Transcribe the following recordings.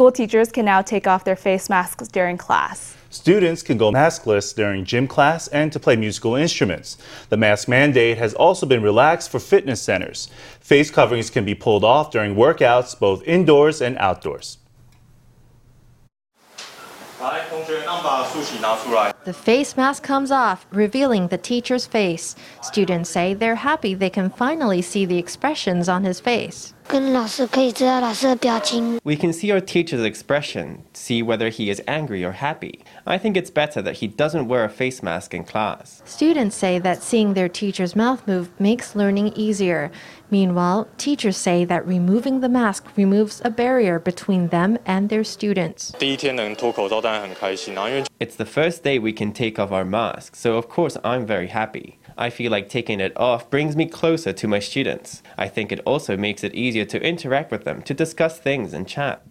School teachers can now take off their face masks during class. Students can go maskless during gym class and to play musical instruments. The mask mandate has also been relaxed for fitness centers. Face coverings can be pulled off during workouts, both indoors and outdoors. The face mask comes off, revealing the teacher's face. Students say they're happy they can finally see the expressions on his face. We can see our teacher's expression, see whether he is angry or happy. I think it's better that he doesn't wear a face mask in class. Students say that seeing their teacher's mouth move makes learning easier. Meanwhile, teachers say that removing the mask removes a barrier between them and their students. It's the first day we can take off our mask, so of course I'm very happy. I feel like taking it off brings me closer to my students. I think it also makes it easier to interact with them, to discuss things and chat.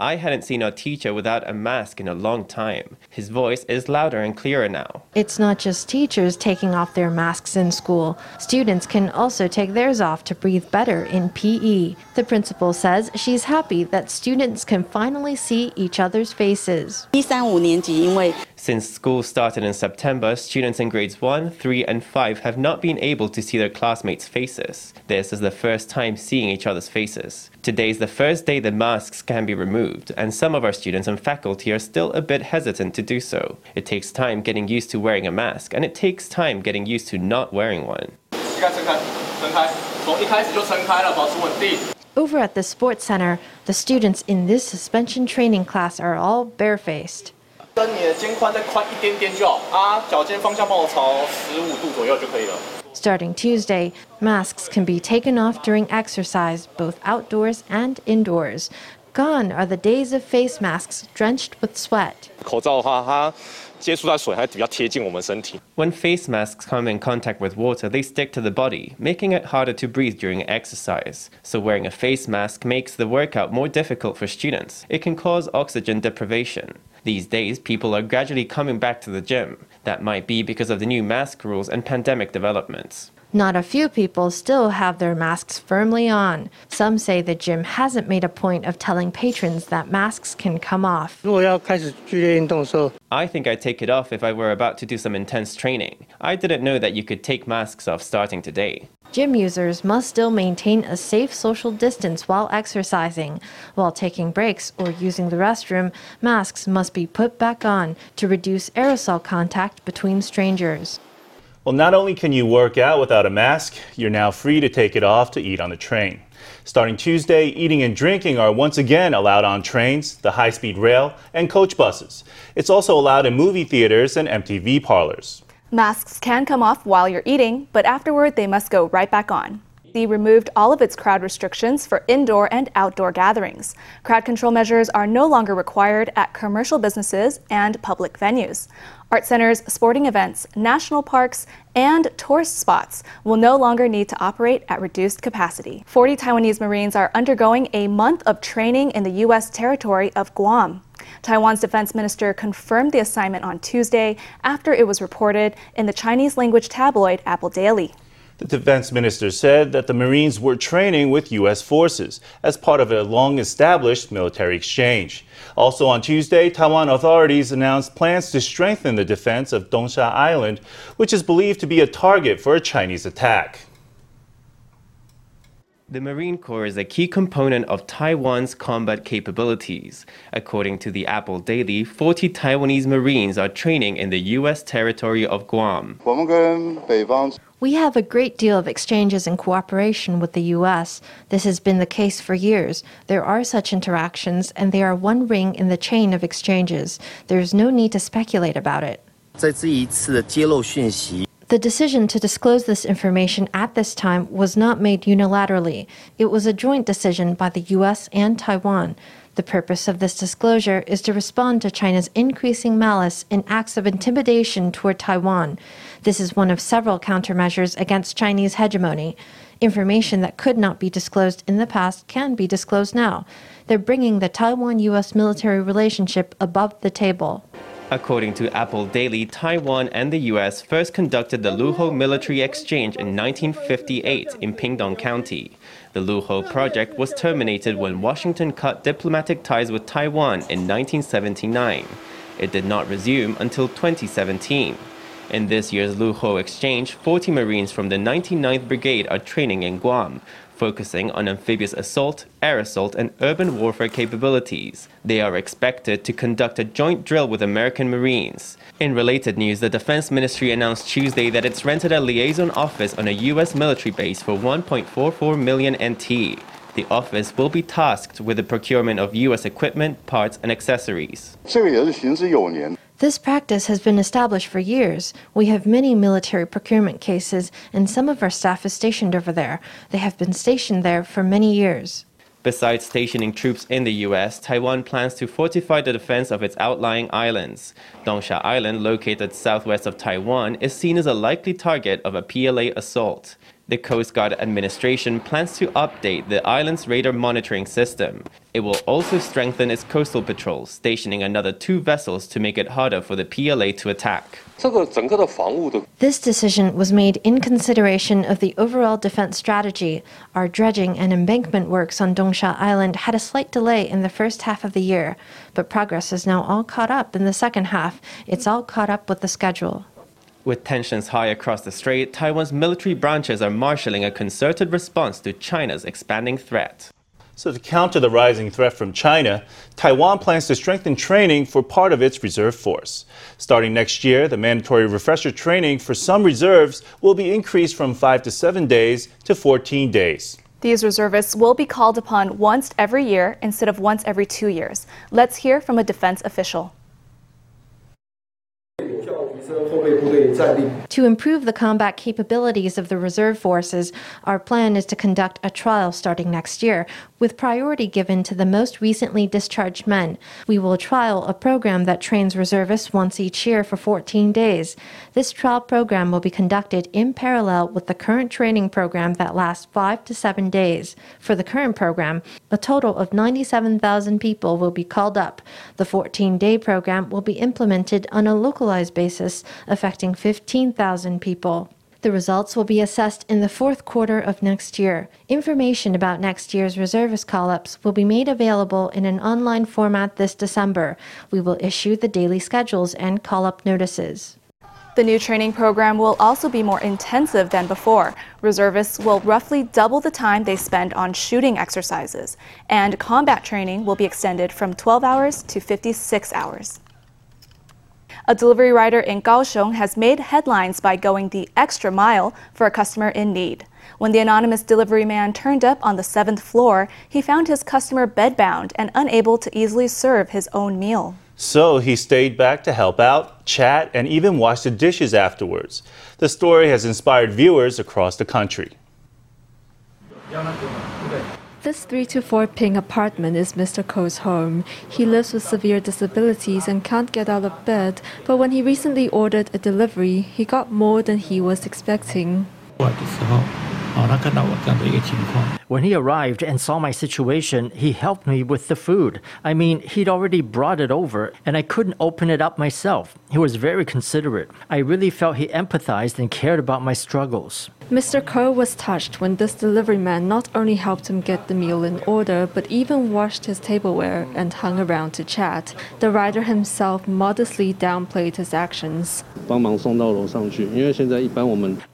I hadn't seen our teacher without a mask in a long time. His voice is louder and clearer now. It's not just teachers taking off their masks in school. Students can also take theirs off to breathe better in PE. The principal says she's happy that students can finally see each other's faces. Since school started in September, students in grades 1, 3, and 5 have not been able to see their classmates' faces. This is the first time seeing each other's faces. Today is the first day the masks can be removed, and some of our students and faculty are still a bit hesitant to do so. It takes time getting used to wearing a mask, and it takes time getting used to not wearing one. Over at the sports center, the students in this suspension training class are all barefaced. Starting Tuesday, masks can be taken off during exercise, both outdoors and indoors. Gone are the days of face masks drenched with sweat. When face masks come in contact with water, they stick to the body, making it harder to breathe during exercise. So wearing a face mask makes the workout more difficult for students. It can cause oxygen deprivation. These days, people are gradually coming back to the gym. That might be because of the new mask rules and pandemic developments. Not a few people still have their masks firmly on. Some say the gym hasn't made a point of telling patrons that masks can come off. I think I'd take it off if I were about to do some intense training. I didn't know that you could take masks off starting today. Gym users must still maintain a safe social distance while exercising. While taking breaks or using the restroom, masks must be put back on to reduce aerosol contact between strangers. Well, not only can you work out without a mask, you're now free to take it off to eat on the train. Starting Tuesday, eating and drinking are once again allowed on trains, the high speed rail, and coach buses. It's also allowed in movie theaters and MTV parlors. Masks can come off while you're eating, but afterward they must go right back on. The removed all of its crowd restrictions for indoor and outdoor gatherings. Crowd control measures are no longer required at commercial businesses and public venues. Art centers, sporting events, national parks, and tourist spots will no longer need to operate at reduced capacity. 40 Taiwanese Marines are undergoing a month of training in the U.S. territory of Guam. Taiwan's defense minister confirmed the assignment on Tuesday after it was reported in the Chinese language tabloid Apple Daily. The defense minister said that the Marines were training with U.S. forces as part of a long established military exchange. Also on Tuesday, Taiwan authorities announced plans to strengthen the defense of Dongsha Island, which is believed to be a target for a Chinese attack. The Marine Corps is a key component of Taiwan's combat capabilities. According to the Apple Daily, 40 Taiwanese Marines are training in the U.S. territory of Guam. We have a great deal of exchanges and cooperation with the U.S. This has been the case for years. There are such interactions, and they are one ring in the chain of exchanges. There is no need to speculate about it. The decision to disclose this information at this time was not made unilaterally. It was a joint decision by the US and Taiwan. The purpose of this disclosure is to respond to China's increasing malice in acts of intimidation toward Taiwan. This is one of several countermeasures against Chinese hegemony. Information that could not be disclosed in the past can be disclosed now. They're bringing the Taiwan US military relationship above the table. According to Apple Daily, Taiwan and the US first conducted the Luho military exchange in 1958 in Pingtung County. The Luho project was terminated when Washington cut diplomatic ties with Taiwan in 1979. It did not resume until 2017. In this year's Luho exchange, 40 Marines from the 99th Brigade are training in Guam, focusing on amphibious assault, air assault, and urban warfare capabilities. They are expected to conduct a joint drill with American Marines. In related news, the Defense Ministry announced Tuesday that it's rented a liaison office on a U.S. military base for 1.44 million NT. The office will be tasked with the procurement of U.S. equipment, parts, and accessories. This practice has been established for years. We have many military procurement cases, and some of our staff is stationed over there. They have been stationed there for many years. Besides stationing troops in the US, Taiwan plans to fortify the defense of its outlying islands. Dongsha Island, located southwest of Taiwan, is seen as a likely target of a PLA assault. The Coast Guard administration plans to update the island's radar monitoring system. It will also strengthen its coastal patrols, stationing another two vessels to make it harder for the PLA to attack. This decision was made in consideration of the overall defense strategy. Our dredging and embankment works on Dongsha Island had a slight delay in the first half of the year, but progress is now all caught up in the second half. It's all caught up with the schedule. With tensions high across the strait, Taiwan's military branches are marshalling a concerted response to China's expanding threat. So, to counter the rising threat from China, Taiwan plans to strengthen training for part of its reserve force. Starting next year, the mandatory refresher training for some reserves will be increased from 5 to 7 days to 14 days. These reservists will be called upon once every year instead of once every two years. Let's hear from a defense official. To improve the combat capabilities of the reserve forces, our plan is to conduct a trial starting next year, with priority given to the most recently discharged men. We will trial a program that trains reservists once each year for 14 days. This trial program will be conducted in parallel with the current training program that lasts 5 to 7 days. For the current program, a total of 97,000 people will be called up. The 14 day program will be implemented on a localized basis, affecting 15,000 people. The results will be assessed in the fourth quarter of next year. Information about next year's reservist call ups will be made available in an online format this December. We will issue the daily schedules and call up notices. The new training program will also be more intensive than before. Reservists will roughly double the time they spend on shooting exercises, and combat training will be extended from 12 hours to 56 hours. A delivery rider in Kaohsiung has made headlines by going the extra mile for a customer in need. When the anonymous delivery man turned up on the seventh floor, he found his customer bedbound and unable to easily serve his own meal. So he stayed back to help out, chat, and even wash the dishes afterwards. The story has inspired viewers across the country. This 3 to 4 ping apartment is Mr. Ko's home. He lives with severe disabilities and can't get out of bed, but when he recently ordered a delivery, he got more than he was expecting. When he arrived and saw my situation, he helped me with the food. I mean, he'd already brought it over, and I couldn't open it up myself. He was very considerate. I really felt he empathized and cared about my struggles. Mr. Ko was touched when this delivery man not only helped him get the meal in order, but even washed his tableware and hung around to chat. The rider himself modestly downplayed his actions.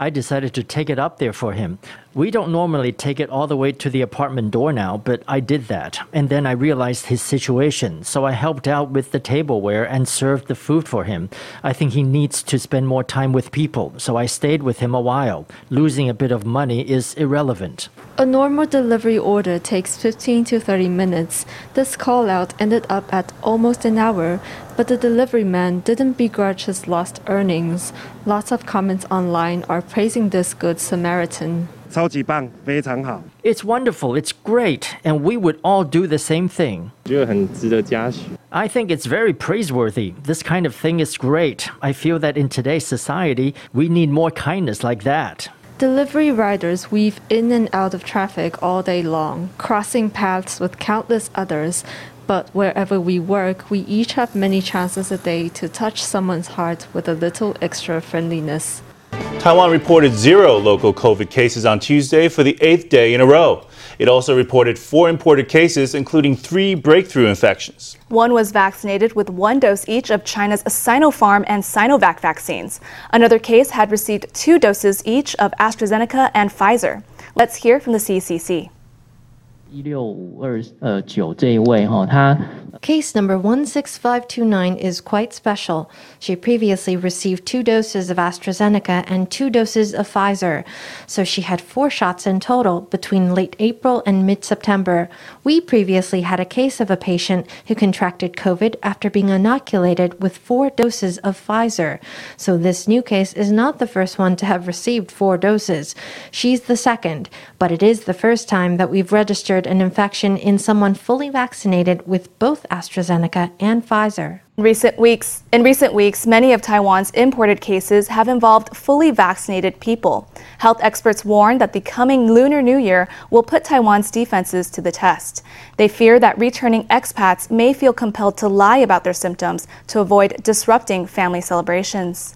I decided to take it up there for him. We don't normally take it all the way to the apartment door now, but I did that. And then I realized his situation, so I helped out with the tableware and served the food for him. I think he needs to spend more time with people, so I stayed with him a while. Losing a bit of money is irrelevant. A normal delivery order takes 15 to 30 minutes. This call out ended up at almost an hour, but the delivery man didn't begrudge his lost earnings. Lots of comments online are praising this good Samaritan. 超级棒，非常好， It's wonderful, it's great, and we would all do the same thing. 觉得很值得嘉许。 I think it's very praiseworthy. This kind of thing is great. I feel that in today's society, we need more kindness like that. Delivery riders weave in and out of traffic all day long, crossing paths with countless others. But wherever we work, we each have many chances a day to touch someone's heart with a little extra friendliness. Taiwan reported zero local COVID cases on Tuesday for the eighth day in a row. It also reported four imported cases, including three breakthrough infections. One was vaccinated with one dose each of China's Sinopharm and Sinovac vaccines. Another case had received two doses each of AstraZeneca and Pfizer. Let's hear from the CCC. 一六五二呃九这一位哈，他 Case number 16529 is quite special. She previously received two doses of AstraZeneca and two doses of Pfizer, so she had four shots in total between late April and mid September. We previously had a case of a patient who contracted COVID after being inoculated with four doses of Pfizer, so this new case is not the first one to have received four doses. She's the second, but it is the first time that we've registered an infection in someone fully vaccinated with AstraZeneca and Pfizer. In recent weeks, in recent weeks, many of Taiwan's imported cases have involved fully vaccinated people. Health experts warn that the coming Lunar New Year will put Taiwan's defenses to the test. They fear that returning expats may feel compelled to lie about their symptoms to avoid disrupting family celebrations.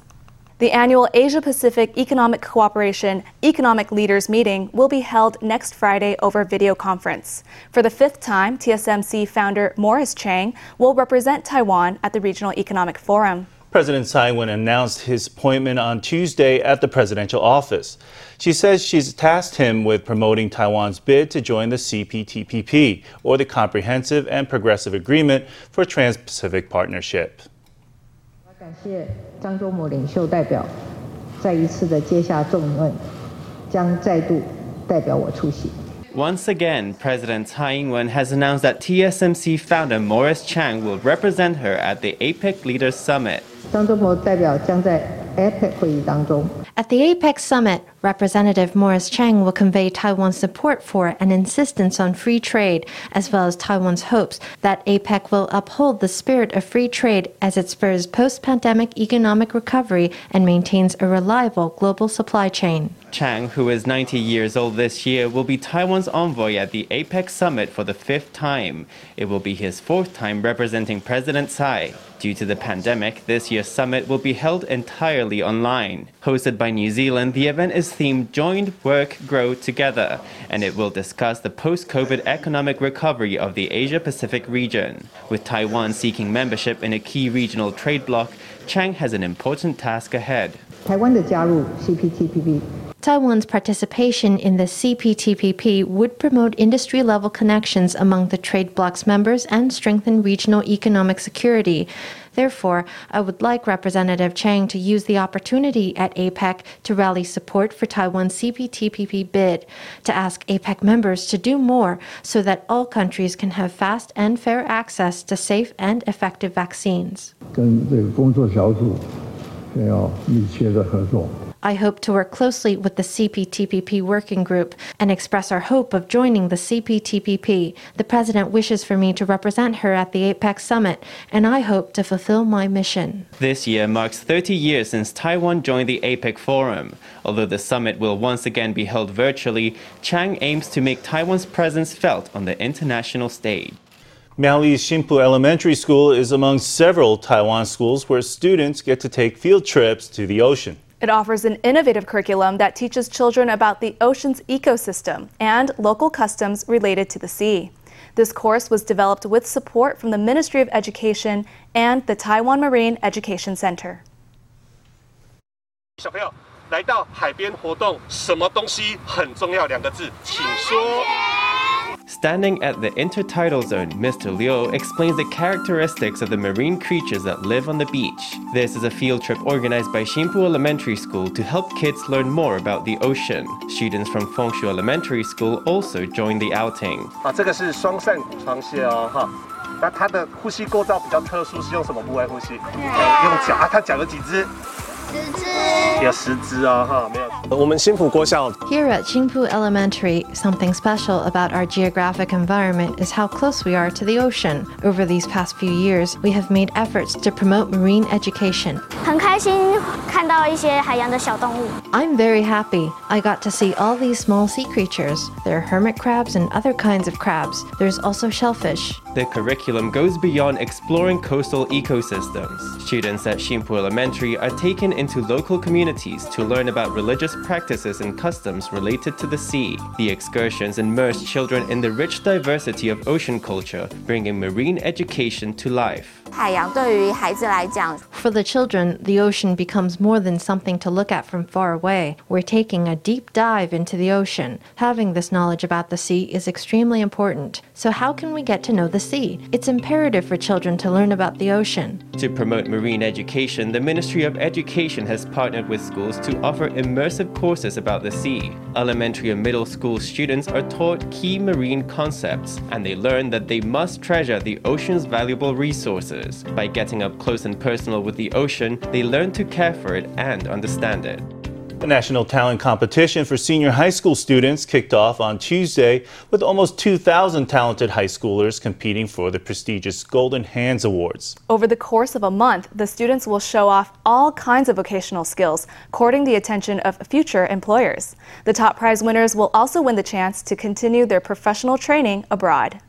The annual Asia Pacific Economic Cooperation Economic Leaders Meeting will be held next Friday over video conference. For the fifth time, TSMC founder Morris Chang will represent Taiwan at the Regional Economic Forum. President Tsai Ing-wen announced his appointment on Tuesday at the presidential office. She says she's tasked him with promoting Taiwan's bid to join the CPTPP, or the Comprehensive and Progressive Agreement for Trans-Pacific Partnership. 感谢张忠谋领袖代表再一次的接下重任，将再度代表我出席。 Once again, President Tsai Ing-wen has announced that TSMC founder Morris Chang will represent her at the APEC Leaders Summit. 张忠谋代表将在 APEC 会议当中 At the APEC summit, Representative Morris Chang will convey Taiwan's support for and insistence on free trade, as well as Taiwan's hopes that APEC will uphold the spirit of free trade as it spurs post pandemic economic recovery and maintains a reliable global supply chain. Chang, who is 90 years old this year, will be Taiwan's envoy at the APEC summit for the fifth time. It will be his fourth time representing President Tsai. Due to the pandemic, this year's summit will be held entirely online. Hosted by New Zealand, the event is themed Joined Work Grow Together, and it will discuss the post COVID economic recovery of the Asia Pacific region. With Taiwan seeking membership in a key regional trade bloc, Chang has an important task ahead. 台湾的加入 CPTPP Taiwan's participation in the CPTPP would promote industry level connections among the trade bloc's members and strengthen regional economic security. Therefore, I would like Representative Chang to use the opportunity at APEC to rally support for Taiwan's CPTPP bid, to ask APEC members to do more so that all countries can have fast and fair access to safe and effective vaccines. 跟这个工作小组要密切的合作。 I hope to work closely with the CPTPP working group and express our hope of joining the CPTPP. The President wishes for me to represent her at the APEC summit, and I hope to fulfill my mission. This year marks 30 years since Taiwan joined the APEC Forum. Although the summit will once again be held virtually, Chang aims to make Taiwan's presence felt on the international stage. Miaoli's Xinpu Elementary School is among several Taiwan schools where students get to take field trips to the ocean. It offers an innovative curriculum that teaches children about the ocean's ecosystem and local customs related to the sea. This course was developed with support from the Ministry of Education and the Taiwan Marine Education Center. 小朋友来到海边活动，什么东西很重要？两个字，请说。 Standing at the intertidal zone, Mr. Liu explains the characteristics of the marine creatures that live on the beach. This is a field trip organized by Xinpu Elementary School to help kids learn more about the ocean. Students from Fengshu Elementary School also joined the outing. 啊，这个是双扇骨床蟹哦，哈。那它的呼吸构造比较特殊，是用什么部位呼吸？呃用脚啊，它脚有几只？ here at Xinpu Elementary, something special about our geographic environment is how close we are to the ocean. Over these past few years, we have made efforts to promote marine education. 很开心看到一些海洋的小动物。I'm very happy. I got to see all these small sea creatures. There are hermit crabs and other kinds of crabs. There's also shellfish. The curriculum goes beyond exploring coastal ecosystems. Students at Xinpu Elementary are taken into local communities to learn about religious practices and customs related to the sea. The excursions immerse children in the rich diversity of ocean culture, bringing marine education to life. For the children, the ocean becomes more than something to look at from far away. We're taking a deep dive into the ocean. Having this knowledge about the sea is extremely important. So, how can we get to know the sea? It's imperative for children to learn about the ocean. To promote marine education, the Ministry of Education has partnered with schools to offer immersive courses about the sea. Elementary and middle school students are taught key marine concepts, and they learn that they must treasure the ocean's valuable resources. By getting up close and personal with the ocean, they learn to care for it and understand it. The National Talent Competition for senior high school students kicked off on Tuesday with almost 2,000 talented high schoolers competing for the prestigious Golden Hands Awards. Over the course of a month, the students will show off all kinds of vocational skills, courting the attention of future employers. The top prize winners will also win the chance to continue their professional training abroad.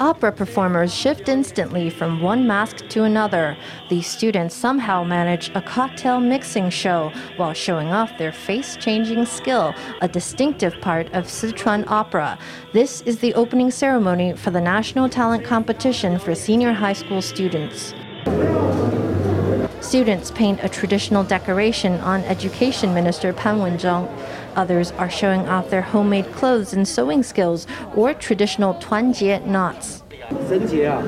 Opera performers shift instantly from one mask to another. These students somehow manage a cocktail mixing show while showing off their face changing skill, a distinctive part of Sichuan opera. This is the opening ceremony for the National Talent Competition for senior high school students. Students paint a traditional decoration on Education Minister Pan Wenzhong. Others are showing off their homemade clothes and sewing skills or traditional tuanjie knots. 绳结啊，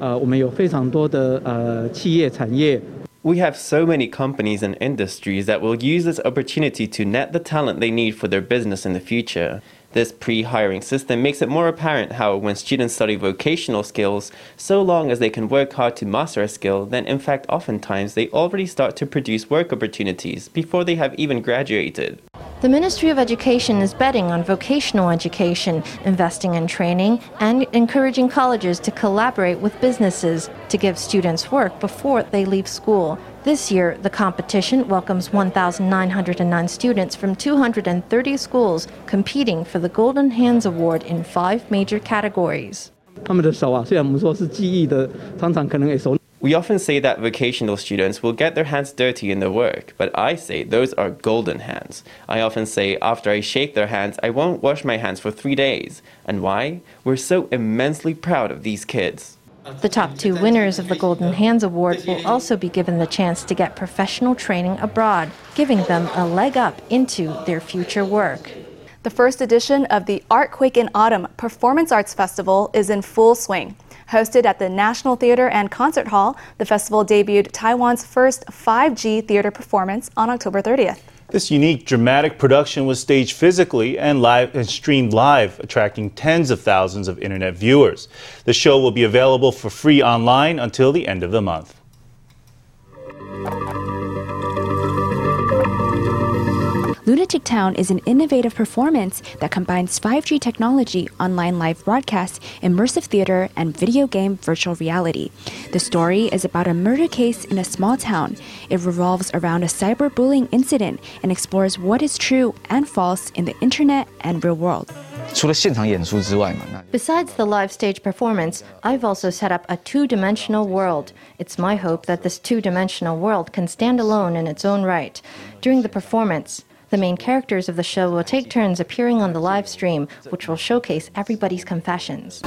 呃，我们有非常多的呃企业产业 We have so many companies and industries that will use this opportunity to net the talent they need for their business in the future. This pre hiring system makes it more apparent how, when students study vocational skills, so long as they can work hard to master a skill, then in fact, oftentimes they already start to produce work opportunities before they have even graduated. The Ministry of Education is betting on vocational education, investing in training, and encouraging colleges to collaborate with businesses to give students work before they leave school. This year, the competition welcomes 1,909 students from 230 schools competing for the Golden Hands Award in five major categories. 他们的手啊，虽然我们说是记忆的，常常可能也手 we often say that vocational students will get their hands dirty in their work, but I say those are golden hands. I often say after I shake their hands, I won't wash my hands for three days. And why? We're so immensely proud of these kids. The top two winners of the Golden Hands Award will also be given the chance to get professional training abroad, giving them a leg up into their future work. The first edition of the Artquake in Autumn Performance Arts Festival is in full swing. Hosted at the National Theater and Concert Hall, the festival debuted Taiwan's first 5G theater performance on October 30th. This unique dramatic production was staged physically and live and streamed live, attracting tens of thousands of internet viewers. The show will be available for free online until the end of the month. Lunatic Town is an innovative performance that combines 5G technology, online live broadcasts, immersive theater, and video game virtual reality. The story is about a murder case in a small town. It revolves around a cyberbullying incident and explores what is true and false in the internet and real world. Besides the live stage performance, I've also set up a two dimensional world. It's my hope that this two dimensional world can stand alone in its own right. During the performance, the main characters of the show will take turns appearing on the live stream, which will showcase everybody's confessions.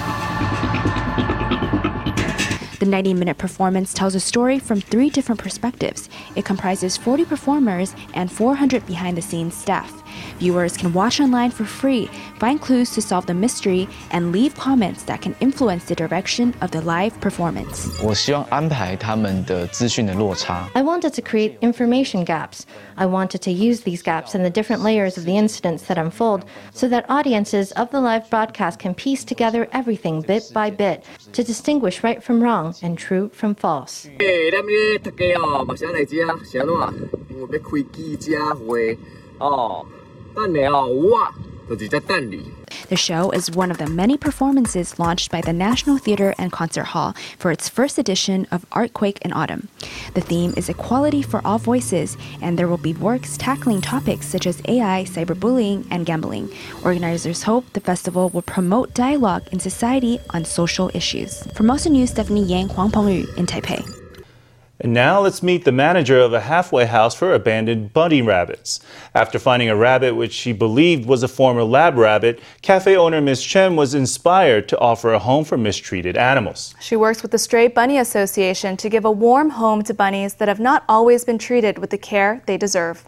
The 90 minute performance tells a story from three different perspectives. It comprises 40 performers and 400 behind the scenes staff. Viewers can watch online for free, find clues to solve the mystery, and leave comments that can influence the direction of the live performance. I wanted to create information gaps. I wanted to use these gaps and the different layers of the incidents that unfold so that audiences of the live broadcast can piece together everything bit by bit to distinguish right from wrong and true from false. The show is one of the many performances launched by the National Theatre and Concert Hall for its first edition of Artquake in autumn. The theme is equality for all voices, and there will be works tackling topics such as AI, cyberbullying, and gambling. Organizers hope the festival will promote dialogue in society on social issues. Formosa News, Stephanie Yang, Huang Pengyu in Taipei. And now let's meet the manager of a halfway house for abandoned bunny rabbits. After finding a rabbit which she believed was a former lab rabbit, cafe owner Ms. Chen was inspired to offer a home for mistreated animals. She works with the Stray Bunny Association to give a warm home to bunnies that have not always been treated with the care they deserve.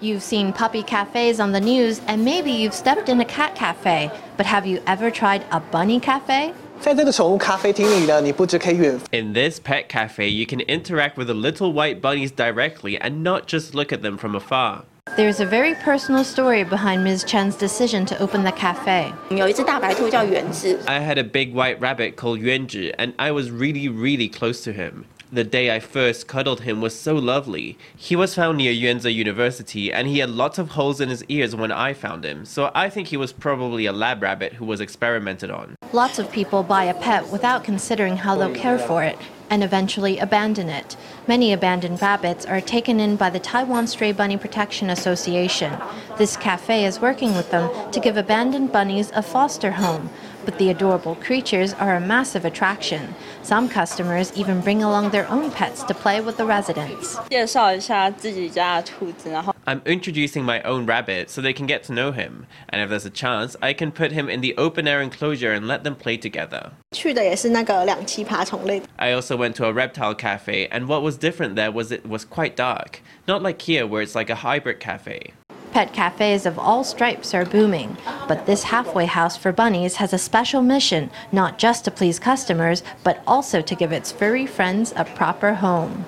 You've seen puppy cafes on the news, and maybe you've stepped in a cat cafe. But have you ever tried a bunny cafe? 在这个宠物咖啡厅里呢，你不只可以远 In this pet cafe, you can interact with the little white bunnies directly and not just look at them from afar. There's a very personal story behind Ms. Chen's decision to open the cafe. 有一只大白兔叫原子， I had a big white rabbit called Yuanzhi, and I was really, really close to him. The day I first cuddled him was so lovely. He was found near Yuanzhi University, and he had lots of holes in his ears when I found him, so I think he was probably a lab rabbit who was experimented on. Lots of people buy a pet without considering how they'll care for it and eventually abandon it. Many abandoned rabbits are taken in by the Taiwan Stray Bunny Protection Association. This cafe is working with them to give abandoned bunnies a foster home but the adorable creatures are a massive attraction. Some customers even bring along their own pets to play with the residents. I'm introducing my own rabbit so they can get to know him, and if there's a chance, I can put him in the open air enclosure and let them play together. I also went to a reptile cafe, and what was different there was it was quite dark, not like here where it's like a hybrid cafe. Pet cafes of all stripes are booming, but this halfway house for bunnies has a special mission not just to please customers, but also to give its furry friends a proper home.